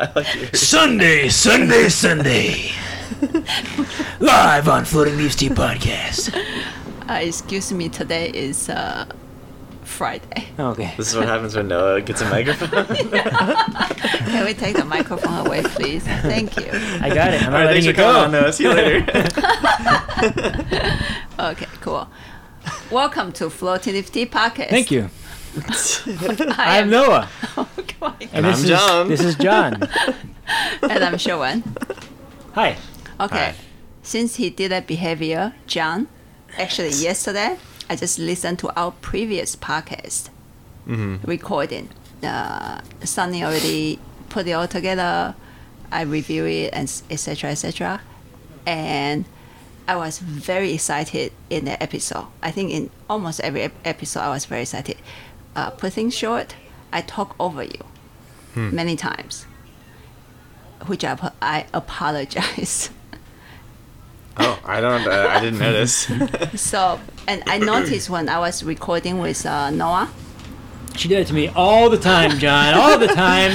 I like yours. Sunday, Sunday, Sunday. Live on Floating Leaves Tea Podcast. Uh, excuse me, today is uh, Friday. Okay. This is what happens when Noah gets a microphone. Can we take the microphone away, please? Thank you. I got it. I'm All not right, thanks for coming go. on, Noah. See you later. Okay, cool. Welcome to Floating Leaf Tea Podcast. Thank you. I'm Noah. My God. And I'm this is, John. This is John. and I'm Shiuwen. Hi. Okay. Hi. Since he did that behavior, John, actually yesterday, I just listened to our previous podcast recording. Uh, Sunny already put it all together. I review it and etc. etc. And I was very excited in the episode. I think in almost every episode, I was very excited. Uh, put things short, I talk over you many times, which I, I apologize. oh, I don't. Uh, I didn't notice. So, and I noticed when I was recording with uh, Noah. She did it to me all the time, John. All the time.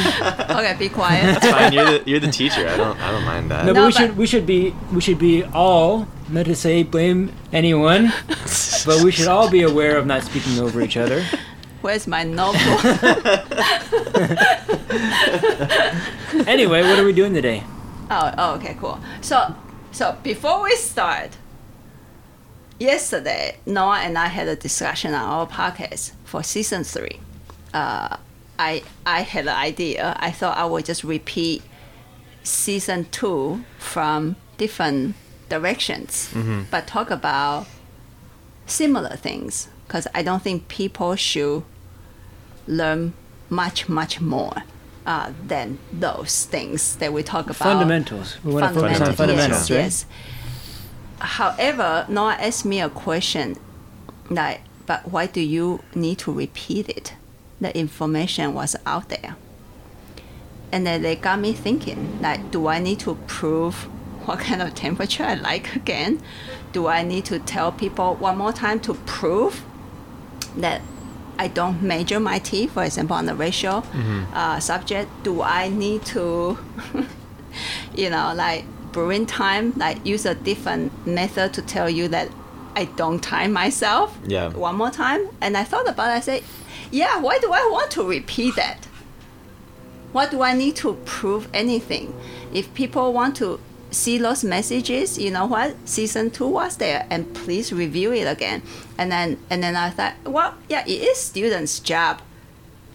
Okay, be quiet. That's fine, you're the you're the teacher. I don't I don't mind that. No, but No, we but- should we should be we should be all not to say blame anyone, but we should all be aware of not speaking over each other. Where's my notebook? Anyway, what are we doing today? oh, oh, okay, cool. So, so before we start, yesterday Noah and I had a discussion on our podcast for season three. Uh, I I had an idea. I thought I would just repeat season two from different directions, but talk about similar things because I don't think people should learn much much more uh, than those things that we talk about. Fundamentals. We want to focus on fundamentals, yes, right? yes. However, Noah asked me a question like, but why do you need to repeat it? The information was out there. And then they got me thinking, like, do I need to prove what kind of temperature I like again? Do I need to tell people one more time to prove that I don't measure my tea, for example, on the ratio uh, subject? Do I need to, you know, like brewing time, like use a different method to tell you that I don't time myself Yeah. one more time? And I thought about it, I said, yeah, why do I want to repeat that? What do I need to prove anything? If people want to see those messages, you know what? Season two was there, and please review it again. And then and then I thought, well, yeah, it is students' job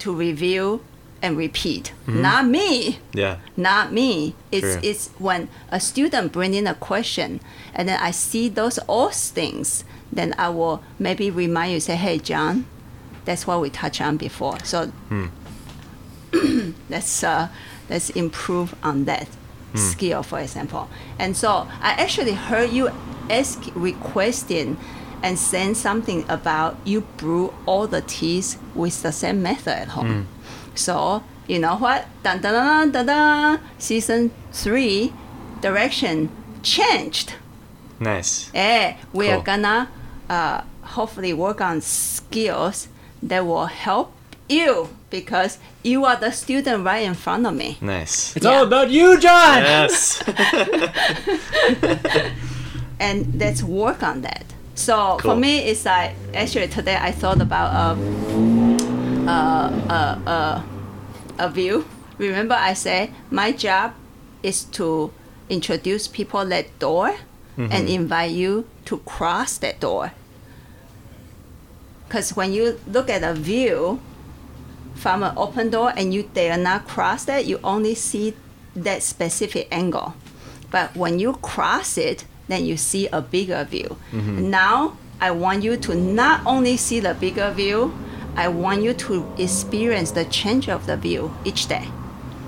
to review and repeat, not me Yeah. not me. It's True. it's when a student bring in a question and then I see those all things, then I will maybe remind you, say, hey John, that's what we touched on before. So let's uh, let's improve on that skill, for example. And so I actually heard you ask requesting and saying something about you brew all the teas with the same method at home. So you know what? Dun, dun, dun, dun, dun, season three direction changed. Nice. Eh, we are gonna uh, hopefully work on skills that will help you because you are the student right in front of me. Nice. It's Yeah. all about you, John. Yes. and let's work on that. So for me, it's like actually today I thought about um, uh, uh, uh, a view. Remember, I said my job is to introduce people that door and invite you to cross that door. Because when you look at a view from an open door and you dare not cross that, you only see that specific angle. But when you cross it, then you see a bigger view. Mm-hmm. Now, I want you to not only see the bigger view, I want you to experience the change of the view each day.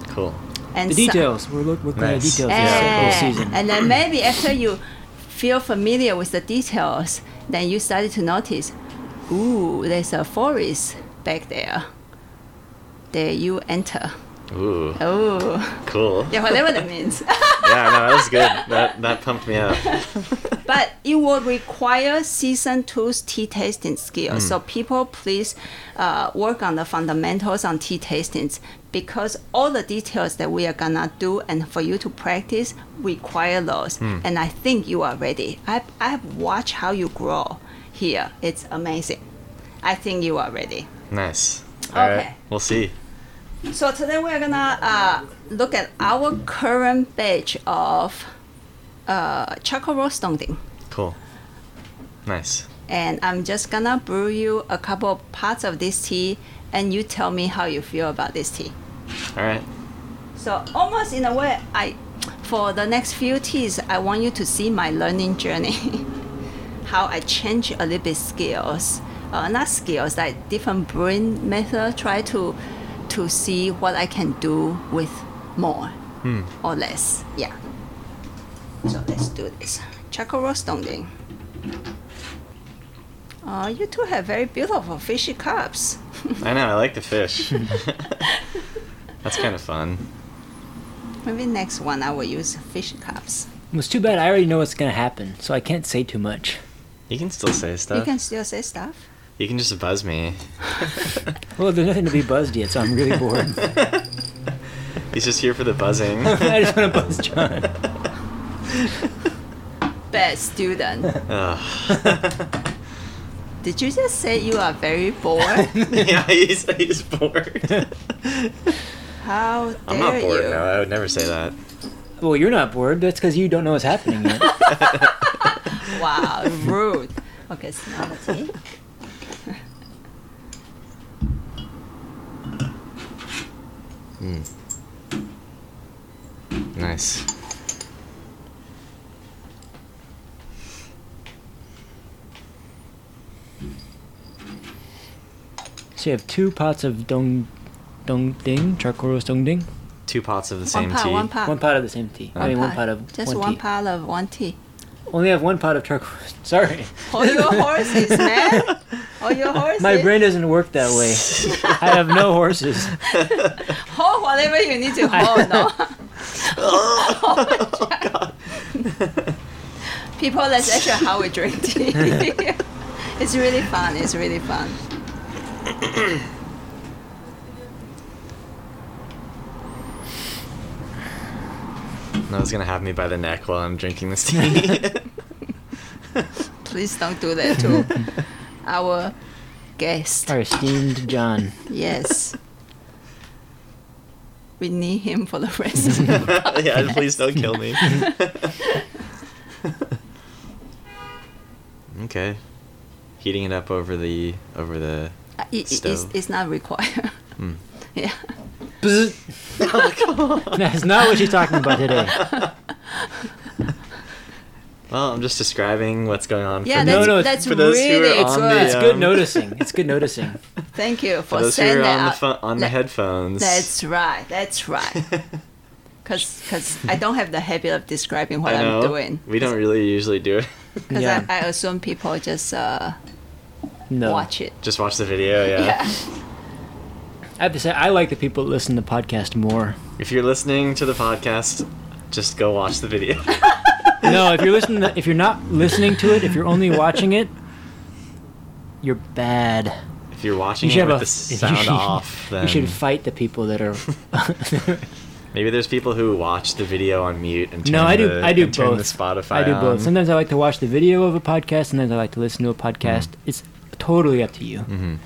Cool. And The so- details. We're looking at Nice. details this whole season. And then maybe after you feel familiar with the details, then you started to notice, ooh, there's a forest back there. There you enter. Ooh. Oh, Cool. yeah, whatever that means. yeah, no, that was good. That that pumped me up. but it will require season two's tea tasting skills. So people, please uh, work on the fundamentals on tea tastings because all the details that we are gonna do and for you to practice require those. And I think you are ready. I I've watched how you grow here. It's amazing. I think you are ready. Nice. All right, Okay. we'll see. So today we're gonna uh, look at our current batch of uh, charcoal roast dongding. Cool. Nice. and I'm just gonna brew you a couple of parts of this tea, and you tell me how you feel about this tea. All right. So almost in a way, I for the next few teas, I want you to see my learning journey, how I change a little bit skills, uh, not skills, like different brewing method, try to to see what I can do with more hmm. or less. Yeah. So let's do this. Charcoal roast dongding. Oh, you two have very beautiful fishy cups. I know. I like the fish. That's kind of fun. Maybe next one I will use fish cups. It's too bad I already know what's gonna happen, so I can't say too much. You can still say stuff. You can still say stuff. You can just buzz me. Well, there's nothing to be buzzed yet, so I'm really bored. He's just here for the buzzing. I just want to buzz John. Bad student. Ugh. Did you just say you are very bored? yeah, he's, he's bored. How dare I'm not bored you? now. I would never say that. Well, you're not bored. That's because you don't know what's happening yet. Wow, rude. Okay, smell the tea. Nice. so you have two pots of dong, dong ding, charcoal roast dong ding. Two pots of the One same pot, tea. one pot. One pot of the same tea. I mean, one pot of Just one, one tea. pot of one tea. Only have one pot of charcoal. Sorry, Hold your horses, man. Hold your horses. my brain doesn't work that way. I have no horses. Hold whatever you need to hold. no? oh god. People, that's actually how we drink tea. it's really fun. It's really fun. No one's gonna have me by the neck while I'm drinking this tea. Please don't do that to our guest. Our esteemed John. Yes. We need him for the rest of the yeah, please don't kill me. okay. Heating it up over the over the Uh, it, it- it's, Stove. it's not required. Hmm. Yeah. That's not what she's talking about today. Well, I'm just describing what's going on. Yeah, for that's, no, that's for those who are really on good. the, It's um, good noticing. It's good noticing. Thank you for for those who saying are that. on the out- pho- on the headphones. That's right. That's right. Because I don't have the habit of describing what I know. I'm doing. We don't really usually do it. Because Yeah. I, I assume people just uh, No. watch it. Just watch the video. Yeah. Yeah. I have to say, I like the people that listen to the podcast more. If you're listening to the podcast, just go watch the video. No, if you're listening, to, if you're not listening to it, if you're only watching it, you're bad. if you're watching You should it have with a the sound you, off, then You should fight the people that are. maybe there's people who watch the video on mute and turn no, I do. the, I do and turn both. the Spotify. I do both. on. Sometimes I like to watch the video of a podcast. Sometimes I like to listen to a podcast. It's totally up to you. Mhm.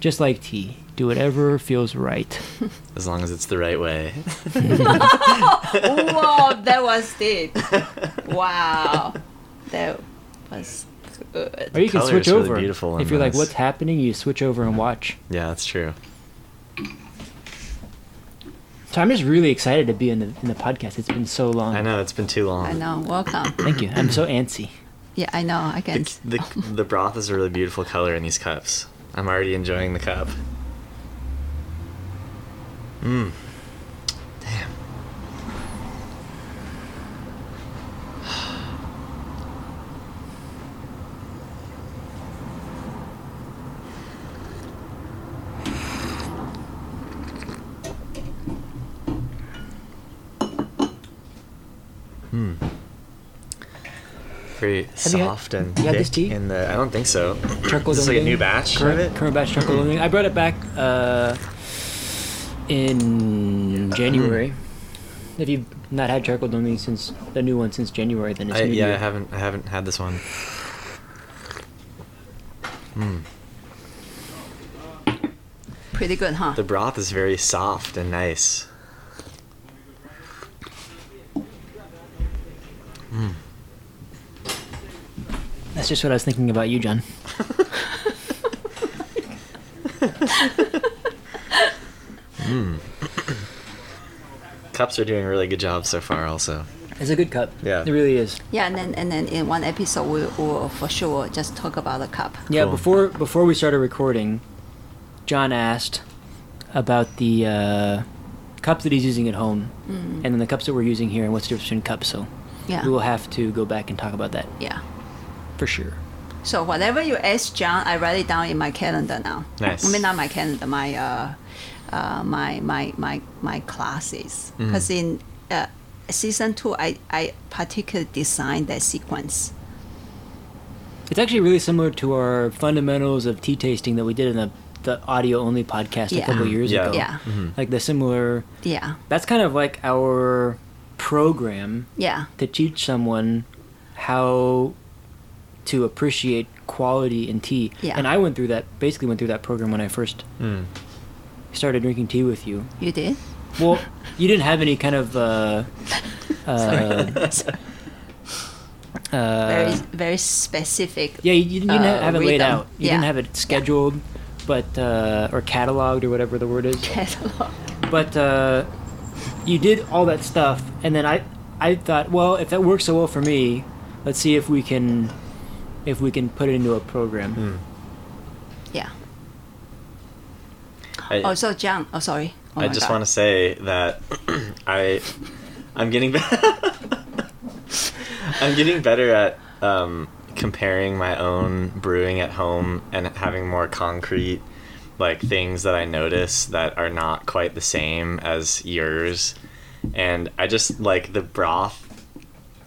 Just like tea, do whatever feels right. As long as it's the right way. Whoa, that was deep. Wow. That was good. Or you can Color switch is really over. beautiful if in you're like, this. what's happening? You switch over and watch. yeah, that's true. So I'm just really excited to be in the in the podcast. It's been so long. I know it's been too long. I know. Welcome. Thank you. I'm so antsy. Yeah, I know. I can. The, the, the broth is a really beautiful color in these cups. I'm already enjoying the cup. Mmm. Damn. Very you had- soft and you had thick this tea? in the. I don't think so. Charcoal Is this like a new batch current, current batch charcoal. I brought it back uh, in January. Mm. If you've not had charcoal dongding since the new one since January, then it's I, new. yeah, you. I haven't. I haven't had this one. Hmm. Pretty good, huh? The broth is very soft and nice. Hmm. That's just what I was thinking about you, John. Cups are doing a really good job so far. Also, It's a good cup. Yeah. it really is. Yeah, and then and then in one episode we will for sure just talk about the cup. Yeah, Cool. before before we started recording, John asked about the uh, cup that he's using at home, and then the cups that we're using here, and what's the difference between cups. So Yeah. we will have to go back and talk about that Yeah. for sure. So whatever you ask John, I write it down in my calendar now. Nice. I mean, not my calendar, my uh, uh, my my my my classes. Mm. Because in uh, season two, I I particularly designed that sequence. It's actually really similar to our fundamentals of tea tasting that we did in the the audio only podcast a couple years Yeah. ago. Yeah. Like the similar. Yeah. That's kind of like our program Yeah. to teach someone how to appreciate quality in tea. Yeah. And I went through that basically went through that program when I first Mm. started drinking tea with you. You did. Well, you didn't have any kind of uh, uh, uh, very very specific. yeah, you, you didn't uh, have it laid rhythm. out. You Yeah. didn't have it scheduled, but uh, or cataloged or whatever the word is. Catalog. But uh, you did all that stuff, and then I, I thought, well, if that works so well for me, let's see if we can, if we can put it into a program. Mm. Yeah. I, Oh, so John. Oh, sorry. Oh I just want to say that I, I'm getting better. I'm getting better at um, comparing my own brewing at home and having more concrete, like things that I notice that are not quite the same as yours, and I just like the broth.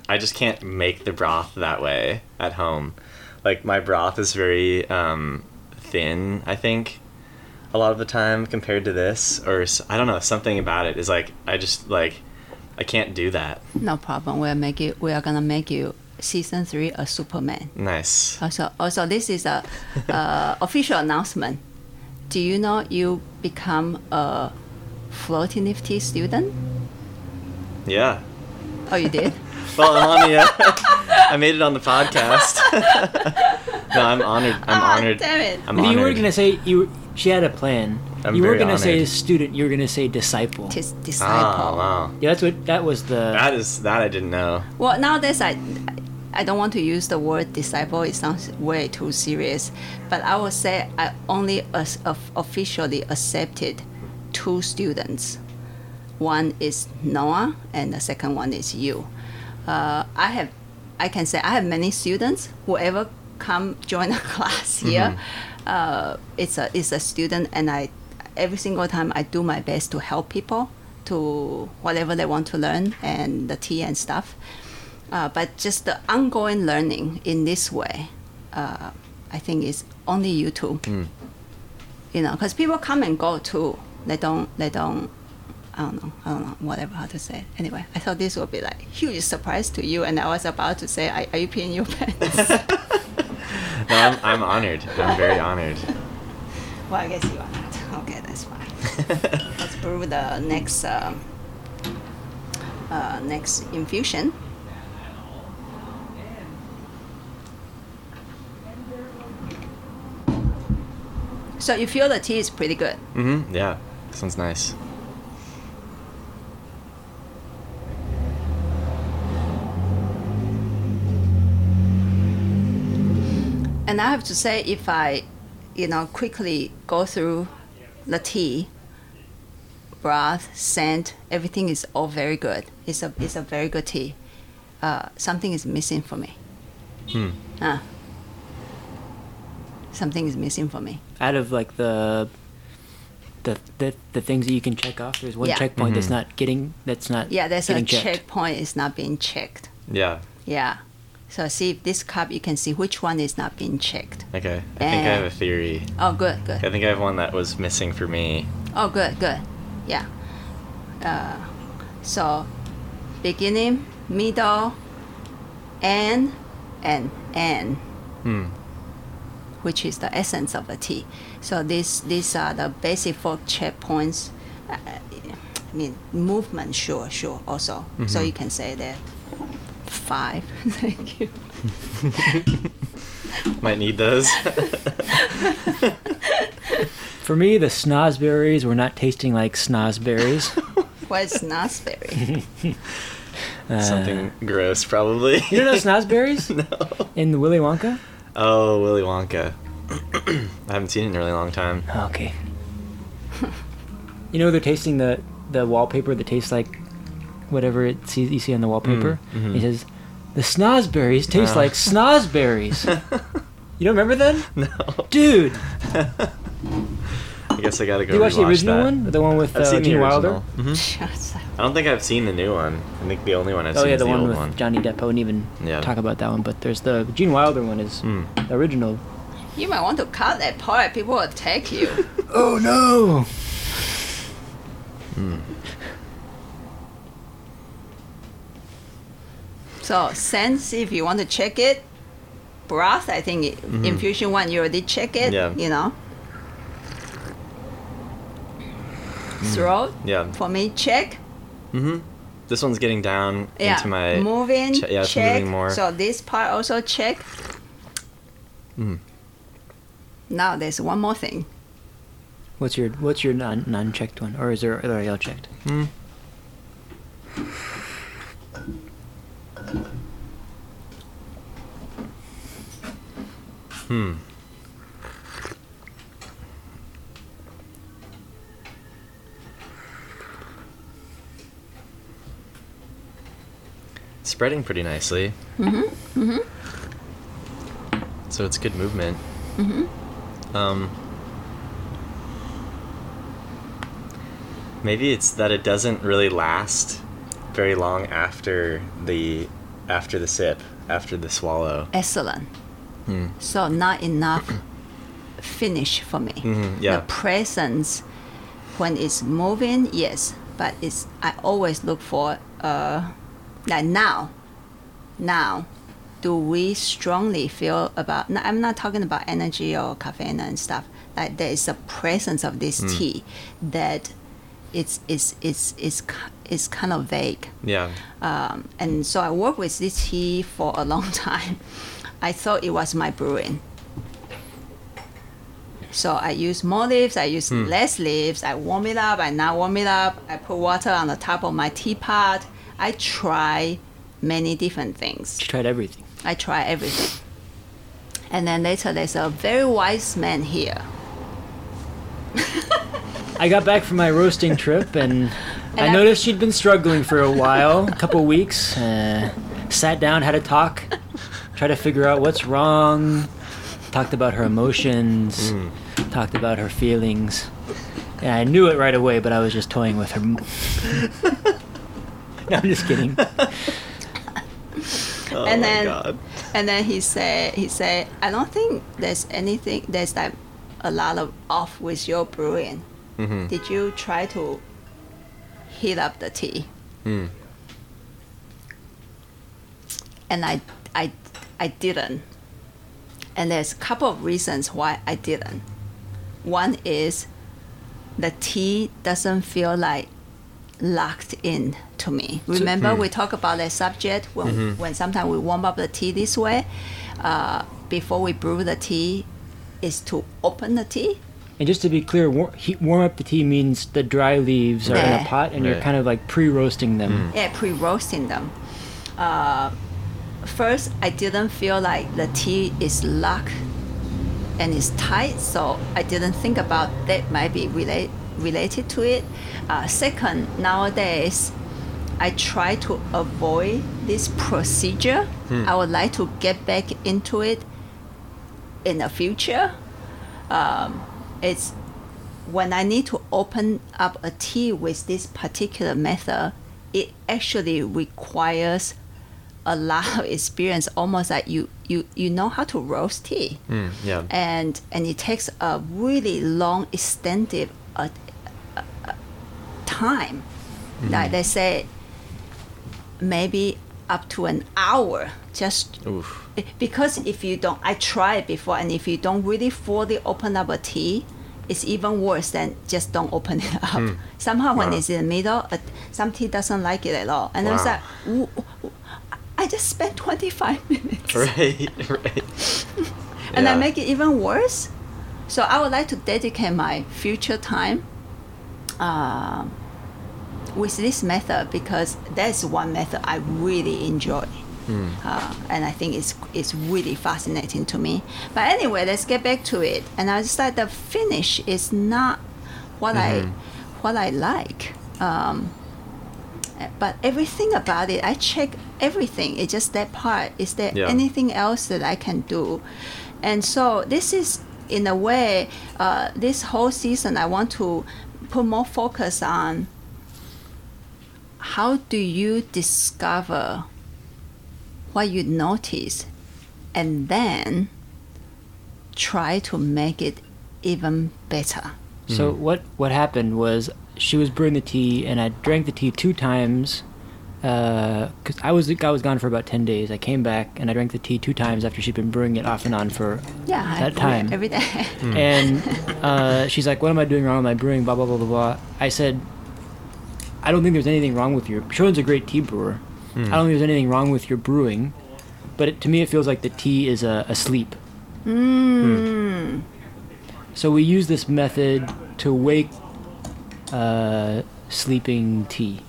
I just can't make the broth that way at home. Like my broth is very um, thin. I think a lot of the time compared to this or I don't know something about it is like i just like i can't do that No problem. We'll make it. We are gonna make you season three a Superman. nice Also, also this is a uh, official announcement. Do you know you become a floating nifty student? yeah Oh, you did. well i'm on the uh, i made it on the podcast no i'm honored i'm Ah, honored damn it. i'm But you honored were gonna say you. She had a plan. I'm you were very gonna say honored. student. You were gonna say disciple. Tis disciple. oh wow Yeah, that's what that was the. that is that i didn't know Well, nowadays I, I don't want to use the word disciple. It sounds way too serious. But I would say I only as, of, officially accepted two students. One is Noah, and the second one is you. Uh, I have, I can say I have many students. Whoever come join a class here, uh, it's a it's a student, and I every single time I do my best to help people to whatever they want to learn and the tea and stuff. Uh, but just the ongoing learning in this way, uh, I think is only you two. You know, because people come and go too. They don't. They don't. I don't know. I don't know. Whatever how to say. it. Anyway, I thought this would be like huge surprise to you, and I was about to say, "Are, are you peeing your pants?" no i'm, I'm honored i'm very honored well, I guess you are not. Okay, that's fine. Let's brew the next uh, uh, next infusion. So you feel the tea is pretty good. mm-hmm yeah sounds nice And I have to say, if I, you know, quickly go through the tea, broth, scent, everything is all very good. It's a it's a very good tea. Uh, something is missing for me. hmm. Uh, something is missing for me. out of like the the, the the things that you can check off. There's one Yeah. checkpoint that's not getting that's not Yeah, there's a checked. checkpoint is not being checked. Yeah. Yeah. So see if this cup you can see which one is not being checked. Okay. I think I have a theory. Oh good, good. I think I have one that was missing for me. Oh good, good. Yeah. Uh, so beginning, middle, end, and end. Hmm. which is the essence of the tea. So these these are the basic four checkpoints. Uh, I mean, movement, sure, sure, also. So you can say that five. Thank you. Might need those. For me, the snozzberries were not tasting like snozzberries. What's snozzberry? Uh, Something gross, probably. You don't know snozzberries no. in the Willy Wonka? Oh, Willy Wonka. I haven't seen it in a really long time. Okay. you know they're tasting the the wallpaper that tastes like whatever it see, you see on the wallpaper. mhm. He says, "The snozzberries taste Oh. like snozzberries." you don't remember that, No. dude? I guess I gotta go. Did you watch the original that. one, the one with I've uh, seen the Gene Wilder? original. Mhm. I don't think I've seen the new one. I think the only one I've Oh seen yeah, is the, the, one old with one. Johnny Depp. I wouldn't even Yeah. talk about that one, but there's the Gene Wilder one is Mm. the original. You might want to cut that part. People will attack you. Oh no! So sense if you want to check it. Broth, I think it, infusion one you already check it. Yeah. You know. Throat. Yeah. For me, check. Mm-hmm. This one's getting down Yeah. into my. moving. che- yeah, it's check. moving more. So this part also check. Mm. Now there's one more thing. What's your what's your non non checked one, or is there are they all checked? Mm. Hmm. Spreading pretty nicely. Mm-hmm. Mm-hmm. So it's good movement. Mm-hmm. Um. Maybe it's that it doesn't really last very long after the after the sip, after the swallow. Excellent. Hmm. So not enough finish for me. Mhm, yeah. The presence when it's moving, yes, but it's I always look for uh like now. Now, do we strongly feel about? no, I'm not talking about energy or caffeine and stuff. Like there is a presence of this tea that it's it's it's it's ki- it's kind of vague Yeah. um, and so I worked with this tea for a long time. I thought it was my brewing. So I use more leaves, I use less leaves, I warm it up, I not warm it up, I put water on the top of my teapot. I try many different things. She tried everything. I try everything. And then later there's a very wise man here. I got back from my roasting trip and, I I- noticed she'd been struggling for a while, a couple weeks. Uh, sat down, had a talk, tried to figure out what's wrong. Talked about her emotions, talked about her feelings. And I knew it right away, but I was just toying with her. no, I'm just kidding. Oh And my then- god. And then he said, he said, I don't think there's anything, there's like a lot of off with your brewing. Mm-hmm. Did you try to heat up the tea? Mm. And I, I, I didn't. And there's a couple of reasons why I didn't. One is the tea doesn't feel like locked in to me. Remember we talk about that subject when when sometimes we warm up the tea this way, uh, before we brew the tea, is to open the tea. And just to be clear, war- heat, warm up the tea means the dry leaves are in a pot and you're kind of like pre-roasting them. yeah, pre-roasting them. Uh, first, I didn't feel like the tea is locked and it's tight, so I didn't think about that might be relate, related to it. Uh, second, nowadays, I try to avoid this procedure. I would like to get back into it in the future. Um, it's when I need to open up a tea with this particular method, it actually requires a lot of experience, almost like you you you know how to roast tea, Mm, yeah. and and it takes a really long, extensive uh, uh, uh, time. Like they say, maybe up to an hour just Oof. because if you don't i tried before and if you don't really fully open up a tea it's even worse than just don't open it up somehow when Wow. it's in the middle uh, some tea doesn't like it at all and i was Wow. like "W- w- i just spent 25 minutes Right, right. and i make it even worse so i would like to dedicate my future time um, with this method because that's one method i really enjoy uh, and I think it's it's really fascinating to me. But anyway, let's get back to it. And I just like the finish is not what I what I like. Um, but everything about it, I check everything. It's just that part. Is there Yeah. anything else that I can do? And so this is in a way, uh, this whole season I want to put more focus on how do you discover what you notice and then try to make it even better. So hmm. what what happened was she was brewing the tea, and I drank the tea two times. Uh, because I was I was gone for about ten days. I came back and I drank the tea two times after she'd been brewing it off and on for Yeah, that time. every day. Hmm. And uh, she's like, "What am I doing wrong with my brewing?" Blah blah blah blah blah. I said, "I don't think there's anything wrong with your. Sean's a great tea brewer. I don't think there's anything wrong with your brewing, but it, to me it feels like the tea is uh, asleep. Mm. So we use this method to wake uh, sleeping tea.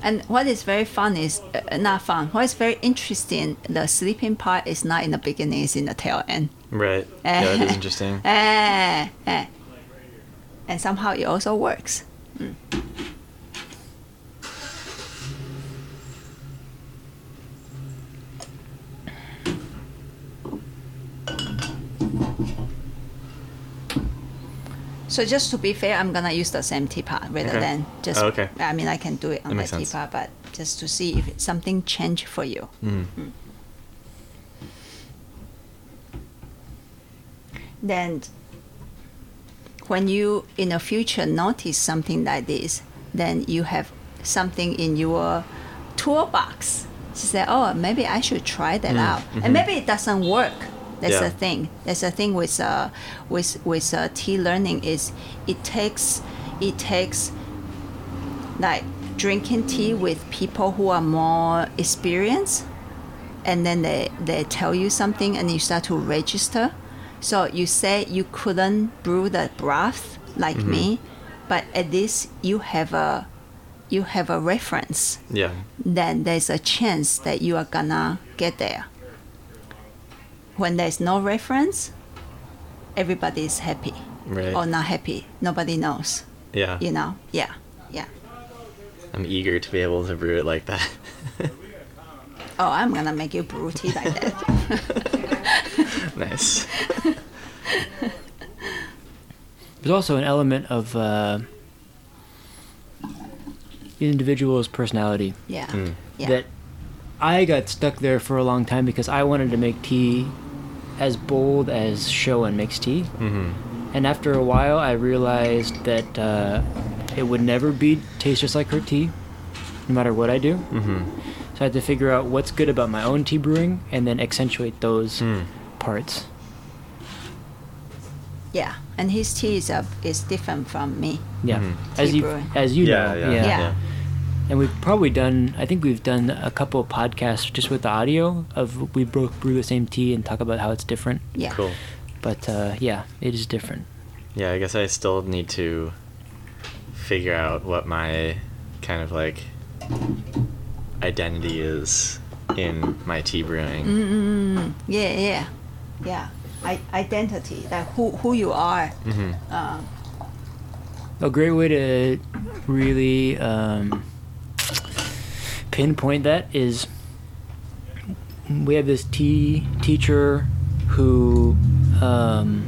And what is very fun is uh, not fun. What is very interesting, the sleeping part is not in the beginning; it's in the tail end. Right. Yeah, that is interesting. Eh, eh. And somehow it also works. Mm. So just to be fair, I'm gonna use the same teapot rather Okay. than just. Oh, okay. I mean, I can do it on That the teapot, but just to see if something changed for you. Mm. then when you in the future notice something like this then you have something in your toolbox to say oh maybe i should try that out. And maybe it doesn't work. That's Yeah. the thing. That's the thing with uh, with with uh, tea learning is it takes it takes like drinking tea with people who are more experienced and then they, they tell you something and you start to register. So you say you couldn't brew the broth like mm-hmm. me, but at least you have a you have a reference. Yeah. Then there's a chance that you are gonna get there. When there's no reference, everybody is happy Right. or not happy. Nobody knows. Yeah. You know? Yeah. Yeah. I'm eager to be able to brew it like that. Oh, I'm gonna make you brew tea like that. nice. There's also an element of uh, individual's personality Yeah. Mm. Yeah. that I got stuck there for a long time because I wanted to make tea as bold as Shiuwen makes tea. hmm And after a while, I realized that uh, it would never be taste just like her tea, no matter what I do. hmm So I had to figure out what's good about my own tea brewing and then accentuate those Mm. Parts. Yeah, and his tea is, uh, is different from me. Yeah, Mhm. as you brewing. as you Yeah, know, yeah, yeah. Yeah. yeah. And we've probably done. I think we've done a couple of podcasts just with the audio of we both brew the same tea and talk about how it's different. Yeah. Cool. But uh, yeah, it is different. Yeah, I guess I still need to figure out what my kind of like identity is in my tea brewing. Mm, yeah, yeah, yeah. I, identity, like who who you are. hmm Um, A great way to really um, pinpoint that is we have this tea teacher who um,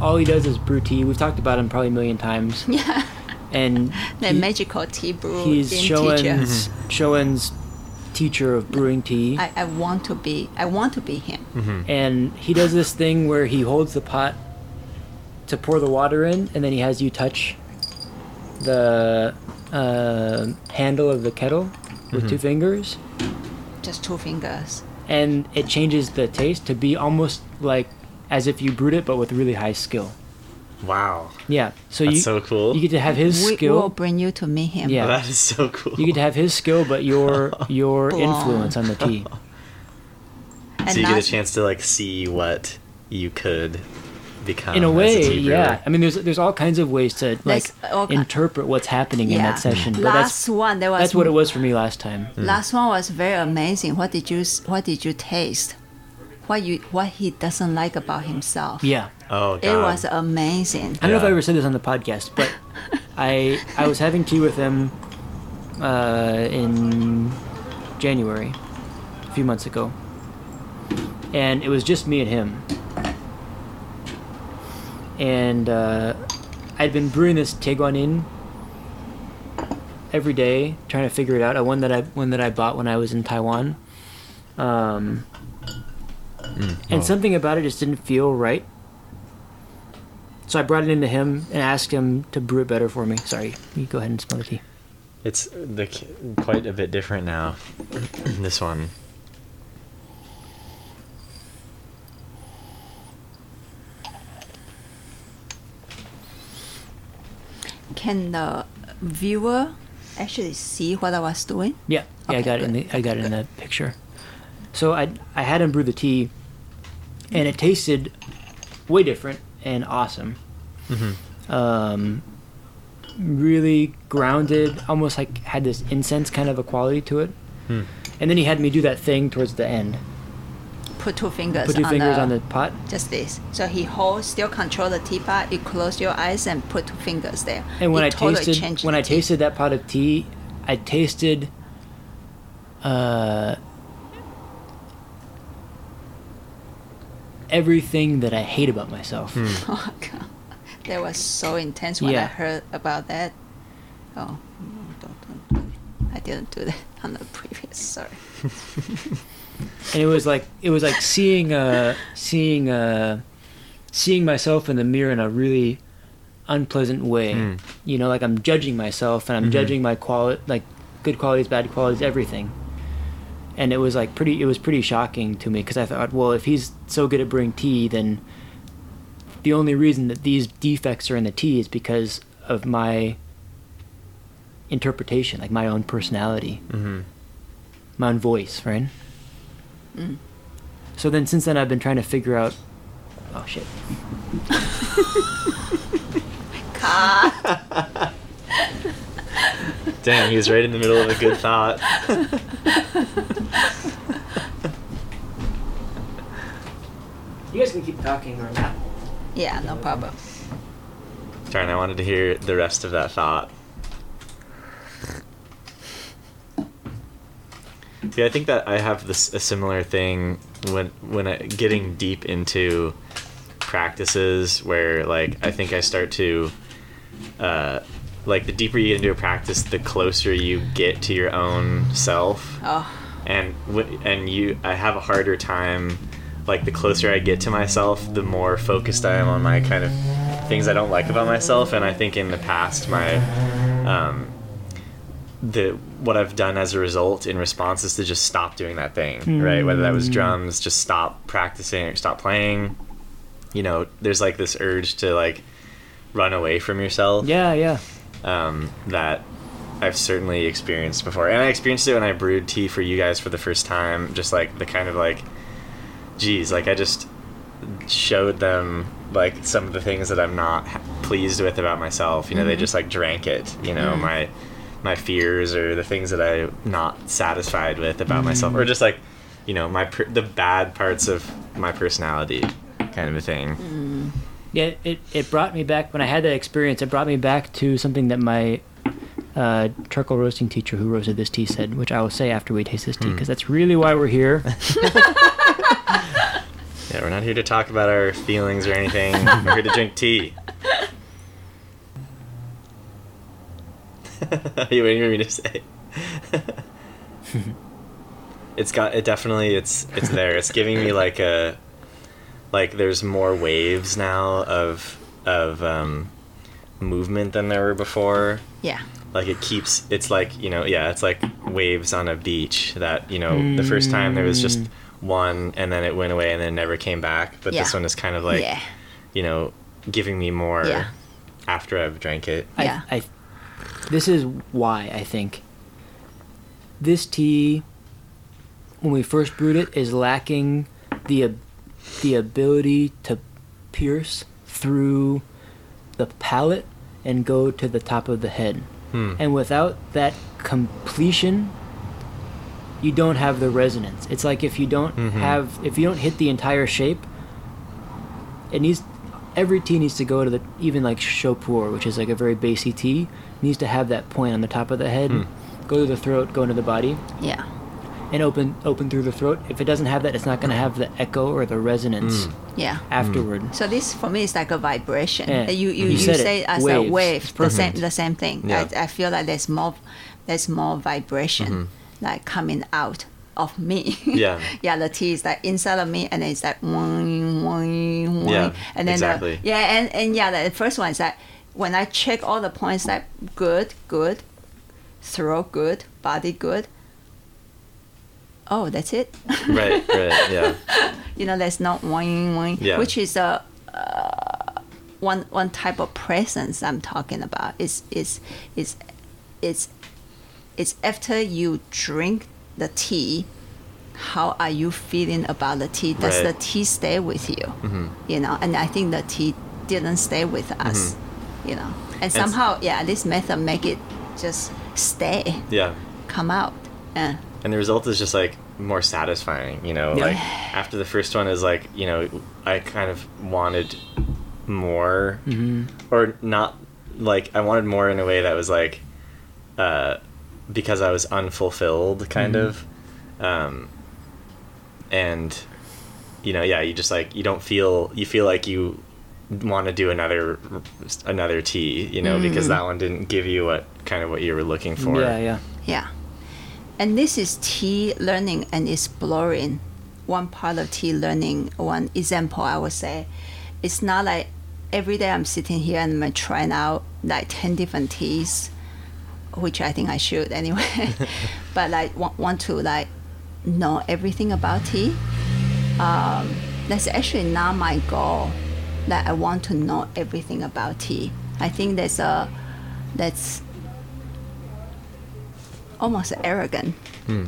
all he does is brew tea. We've talked about him probably a million times. Yeah. And The he- magical tea brew he's teacher. Shiuwen's Shiuwen's teacher of brewing tea. I, I want to be I want to be him. Mm-hmm. and he does this thing where he holds the pot to pour the water in, and then he has you touch the uh, handle of the kettle with two fingers, Just two fingers. and it changes the taste to be almost like as if you brewed it, but with really high skill. Wow. Yeah, so That's you so cool. you get to have his we will skill. bring you to meet him. Yeah. That is so cool. You get to have his skill, but your your influence on the tea. And so you get a chance to like see what you could become. in a way, tea brewer. yeah. I mean, there's there's all kinds of ways to like There's all ki- interpret what's happening in that session. But that's Last one there was that's what it was for me last time. Hmm. Last one was very amazing. What did you What did you taste? What you What he doesn't like about himself? Yeah, Oh god. It was amazing. I don't know if I ever said this on the podcast, but I I was having tea with him uh, in January, a few months ago, and it was just me and him. And uh, I'd been brewing this Tieguanyin every day, trying to figure it out. A one that I one that I bought when I was in Taiwan. Um, and oh. something about it just didn't feel right. So I brought it into him and asked him to brew it better for me. Sorry, you go ahead and smell the tea. It's the quite a bit different now. this one. Can the viewer actually see what I was doing? Yeah, yeah, I Okay, got it in the I got it in the picture. So I I had him brew the tea, and it tasted way different and awesome. Um, really grounded, almost like had this incense kind of a quality to it. Hmm. And then he had me do that thing towards the end. Put two fingers. Put two on fingers the, on the pot. Just this. So he holds, still control the teapot. You close your eyes and put two fingers there. And when It I totally tasted when I tea. tasted that pot of tea, I tasted uh everything that I hate about myself. Oh god, that was so intense when I heard about that. Oh, no, don't, don't. I didn't do that on the previous. Sorry. And it was like it was like seeing uh seeing uh seeing myself in the mirror in a really unpleasant way. Mm. You know, like I'm judging myself and I'm Mhm. judging my quality like good qualities, bad qualities, everything. And it was like pretty it was pretty shocking to me because I thought, well, if he's so good at brewing tea, then the only reason that these defects are in the tea is because of my interpretation, like my own personality Mm-hmm. my own voice, right? Mm. So then, since then, I've been trying to figure out. Oh shit! Cut. Damn, he was right in the middle of a good thought. You guys can keep talking or not. yeah, no problem. Darn, I wanted to hear the rest of that thought. Yeah, I think that I have this a similar thing when when I, getting deep into practices where like I think I start to uh, like the deeper you get into a practice, the closer you get to your own self. Oh, and and you I have a harder time like the closer I get to myself the more focused I am on my kind of things I don't like about myself. And I think in the past my um the what I've done as a result in response is to just stop doing that thing right? Whether that was Mm. drums just stop practicing or stop playing. You know there's like this urge to like run away from yourself. Yeah, yeah. Um, that I've certainly experienced before. And I experienced it when I brewed tea for you guys for the first time. Just like the kind of like, geez, like I just showed them like some of the things that I'm not pleased with about myself. You know, they just like drank it. You know, Mm. my my fears or the things that I'm not satisfied with about myself, or just like, you know, my per- the bad parts of my personality, kind of a thing. Yeah, it, it brought me back when I had that experience. It brought me back to something that my uh, charcoal roasting teacher who roasted this tea said, which I will say after we taste this tea, because that's really why we're here. Yeah, we're not here to talk about our feelings or anything. we're here to drink tea. Are you waiting for me to say? it's got it definitely it's it's there. It's giving me like a like there's more waves now of of um movement than there were before. Yeah. Like it keeps it's like, you know, yeah, it's like waves on a beach that, you know, the first time there was just one and then it went away and then never came back. But this one is kind of like yeah. you know, giving me more Yeah. after I've drank it. Yeah. I, I, this is why I think this tea, when we first brewed it, is lacking the ab- the ability to pierce through the palate and go to the top of the head. Hmm. And without that completion, you don't have the resonance. It's like if you don't Mhm. have if you don't hit the entire shape, it needs every tea needs to go to the even like Chopur, which is like a very bassy tea, needs to have that point on the top of the head, Hmm. go to the throat, go into the body, Yeah. And open open through the throat. If it doesn't have that, it's not going to have the echo or the resonance Mm. Yeah. afterward. So this for me is like a vibration. Yeah. You you, You you, said it. say as Waves. a wave, the same the same thing. Yeah. I, I feel like there's more there's more vibration Mm-hmm. like coming out of me. Yeah. yeah, the tea is like inside of me and it's like. Yeah, and then exactly. the, yeah, and, and yeah, the first one is that when I check all the points like good, good, throat good, body good. Oh, that's it. Right, right, yeah. you know there's not whine whine Yeah. which is a uh, one one type of presence i'm talking about is is is is it's after you drink the tea how are you feeling about the tea does Right. the tea stay with you Mhm. you know and i think the tea didn't stay with us you know and s- somehow yeah this method make it just stay Yeah. come out yeah and the result is just like more satisfying you know Yeah. like after the first one is like you know i kind of wanted more hmm or not like i wanted more in a way that was like uh because i was unfulfilled kind Mhm. of um and you know yeah you just like you don't feel you feel like you want to do another another tea you know because Mm. that one didn't give you what kind of what you were looking for Yeah, yeah. Yeah. And this is tea learning and exploring. One part of tea learning, one example I would say, it's not like every day I'm sitting here and I'm trying out like 10 different teas, which I think I should anyway. but like want, want to like know everything about tea. Um, that's actually not my goal. That I want to know everything about tea. I think there's a that's almost arrogant. Hmm.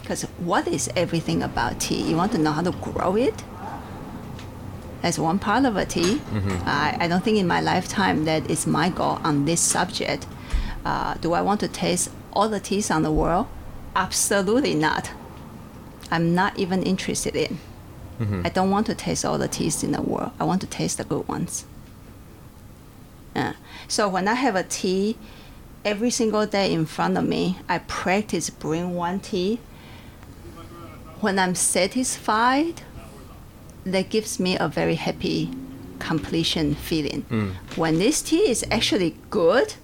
Because what is everything about tea? You want to know how to grow it? That's one part of a tea. I, I don't think in my lifetime that is my goal on this subject. Uh, do I want to taste all the teas on the world? Absolutely not. I'm not even interested in. I don't want to taste all the teas in the world. I want to taste the good ones. Uh, so when I have a tea, every single day in front of me, I practice brewing one tea. When I'm satisfied, that gives me a very happy completion feeling. Mm. When this tea is actually good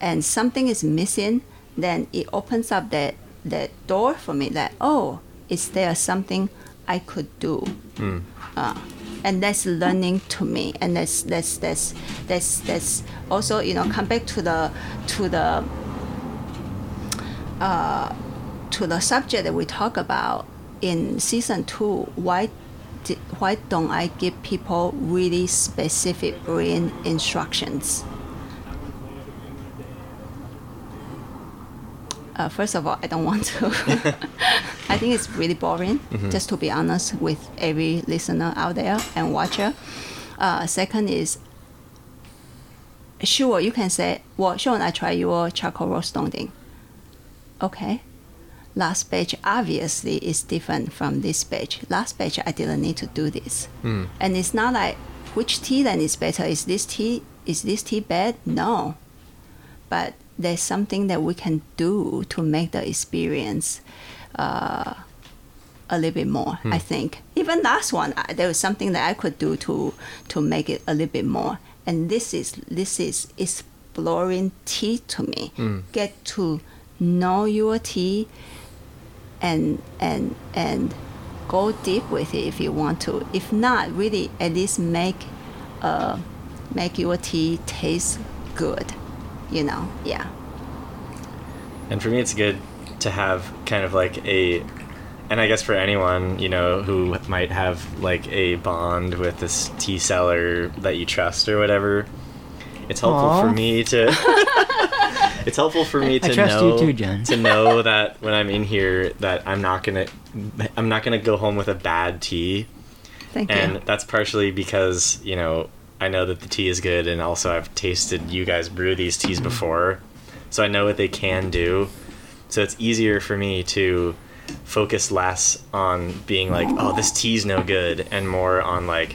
and something is missing, then it opens up that, that door for me that, oh, is there something I could do? Mm. uh, and that's learning to me and that's that's that's that's that's also you know come back to the to the uh, to the subject that we talk about in season two why why don't I give people really specific brain instructions uh, first of all, I don't want to. I think it's really boring, just to be honest with every listener out there and watcher. Uh, second is, sure, you can say, well, Sean, I try your charcoal roast thing. Okay. Last batch obviously is different from this batch. Last batch, I didn't need to do this. Mm. And it's not like, which tea then is better? Is this tea, is this tea bad? No but there's something that we can do to make the experience uh, a little bit more. I think even last one, I, there was something that I could do to to make it a little bit more. And this is this is exploring tea to me. Get to know your tea, and and and go deep with it if you want to. If not, really at least make uh, make your tea taste good. You know, yeah. And for me, it's good to have kind of like a, and I guess for anyone, you know, who might have like a bond with this tea seller that you trust or whatever, it's helpful Aw. for me to. it's helpful for me I to trust you know too, Jen. to know that when I'm in here that I'm not gonna, I'm not gonna go home with a bad tea, Thank you. and you. that's partially because you know I know that the tea is good, and also I've tasted you guys brew these teas Mm-hmm. before, so I know what they can do. So it's easier for me to focus less on being like, oh, this tea's no good, and more on like,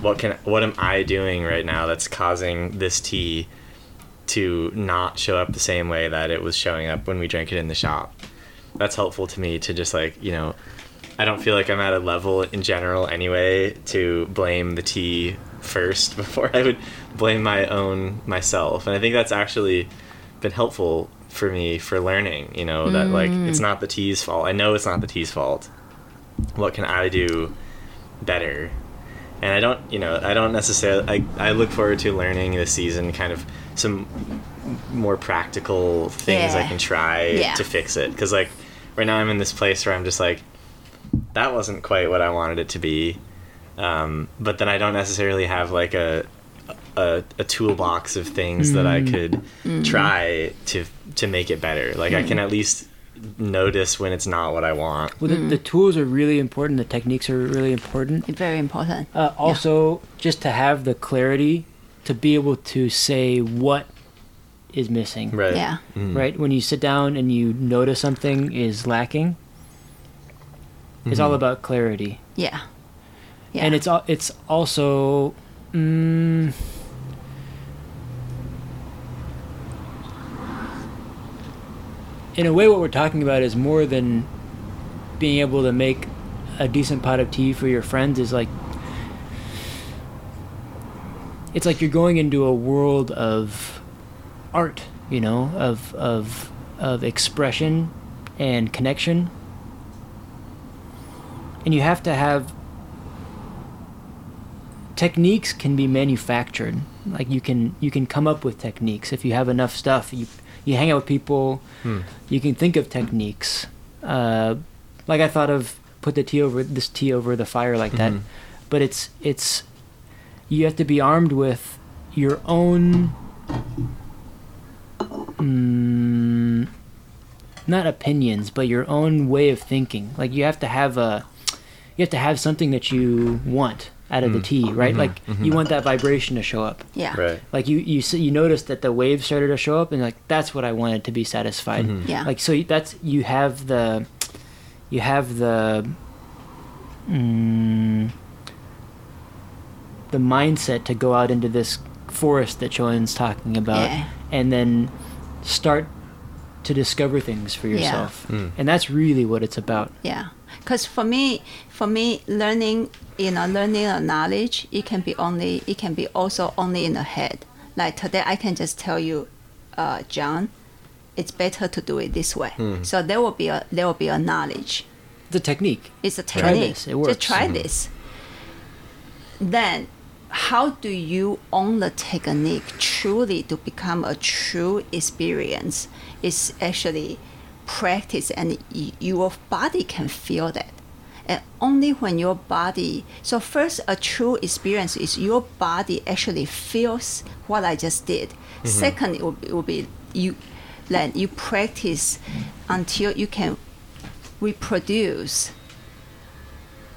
what can what am I doing right now that's causing this tea to not show up the same way that it was showing up when we drank it in the shop. That's helpful to me to just like, you know, I don't feel like I'm at a level in general anyway to blame the tea first before I would blame my own myself. And I think that's actually been helpful for me for learning, you know, that like mm. it's not the tea's fault. I know it's not the tea's fault. What can I do better? And I don't, you know, I don't necessarily I, I look forward to learning this season kind of some more practical things I can try Yeah. to fix it cuz like right now I'm in this place where I'm just like that wasn't quite what I wanted it to be. Um, but then I don't necessarily have like a a, a toolbox of things that I could try to to make it better. Like I can at least notice when it's not what I want. Well, the, the tools are really important. The techniques are really important. Very important. Uh, also, just to have the clarity to be able to say what is missing. Right. Yeah. Mm. Right? When you sit down and you notice something is lacking, it's all about clarity. Yeah. Yeah. And it's it's also mm, in a way what we're talking about is more than being able to make a decent pot of tea for your friends is like it's like you're going into a world of art, you know, of of of expression and connection. And you have to have techniques can be manufactured. Like you can you can come up with techniques if you have enough stuff. You you hang out with people, Hmm. you can think of techniques. Uh, like I thought of put the tea over this tea over the fire like that, Mhm. but it's it's you have to be armed with your own mm, not opinions but your own way of thinking like you have to have a you have to have something that you want out of the Mm. tea right Mhm. like you Mhm. want that vibration to show up yeah. Right. like you you see, you notice that the waves started to show up and like that's what I wanted to be satisfied Mhm. Yeah. like so that's you have the you have the mm, the mindset to go out into this forest that Shiuwen's talking about Yeah. and then start to discover things for Yeah. yourself Mm. and that's really what it's about Yeah, because for me, for me, learning, you know, learning a knowledge, it can be only, it can be also only in the head. Like today, I can just tell you, uh, John, it's better to do it this way. Hmm. So there will be a there will be a knowledge. the technique It's a Try technique. this, it works. Just try Mhm. this. Then, how do you own the technique truly to become a true experience? Is actually practice, and your body can feel that. And only when your body, so first, a true experience is your body actually feels what I just did. Mm-hmm. Second, it will, it will be you, then you practice until you can reproduce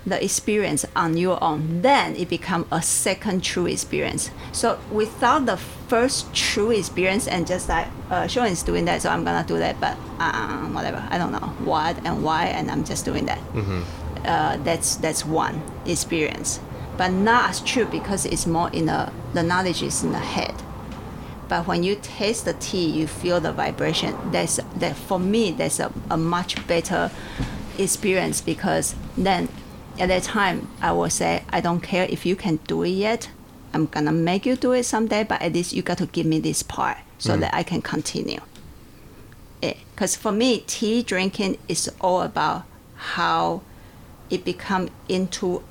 the experience on your own then it becomes a second true experience. So without the first true experience and just like uh, Sean is doing that so i'm gonna do that but uh, whatever. I don't know what and why and i'm just doing that. Uh, that's that's one experience. But not as true because it's more in the the knowledge is in the head. But when you taste the tea you feel the vibration. That's that for me that's a, a much better experience because then at that time I will say, I don't care if you can do it yet. I'm gonna make you do it someday, but at least you got to give me this part so mm. that I can continue. Eh, because for me, tea drinking is all about how it become into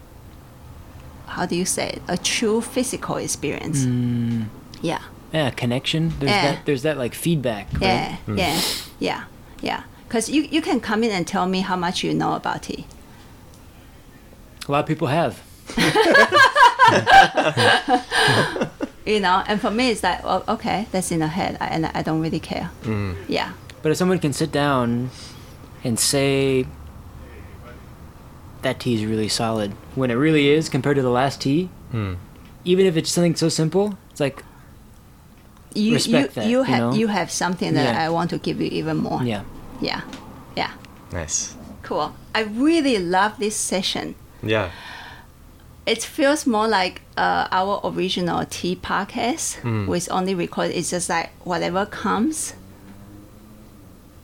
how do you say it? a true physical experience. Mm. Yeah. Yeah, connection. There's Yeah. that. There's that like feedback. Right? Yeah, mm. yeah, yeah, yeah. Because you, you can come in and tell me how much you know about tea. A lot of people have. You know, and for me, it's like, well, okay, that's in the head, I- and I don't really care. Yeah, But if someone can sit down and say that tea is really solid when it really is compared to the last tea, Hmm. even if it's something so simple, it's like you Respect you that, you you have know? you have something that Yeah. I want to give you even more. yeah. yeah, yeah. Nice. Cool. I really love this session. Yeah. It feels more like uh, our original tea podcast Hmm. with only record. It's just like whatever comes,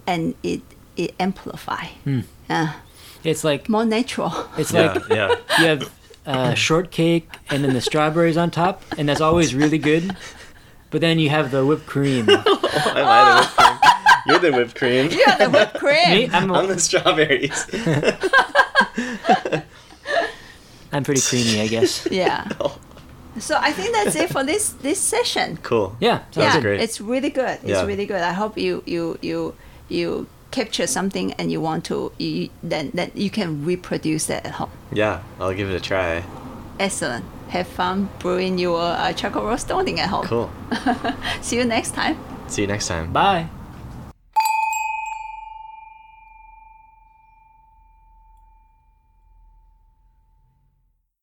and it it amplify. Uh, It's like more natural. it's Yeah. like yeah. you have uh, shortcake and then the strawberries on top, and that's always really good. But then you have the whipped cream. I might have whipped cream. You're the whipped cream. yeah, the whipped cream. Me, I'm, I'm the strawberries. I'm pretty creamy, I guess. Yeah. So I think that's it for this this session. Cool. Yeah, sounds yeah, great. it's really good. It's Yeah. really good. I hope you you you you capture something and you want to you, then then you can reproduce that at home. Yeah, I'll give it a try. Excellent. Have fun brewing your uh, charcoal roast dongding at home. Cool. See you next time. See you next time. Bye.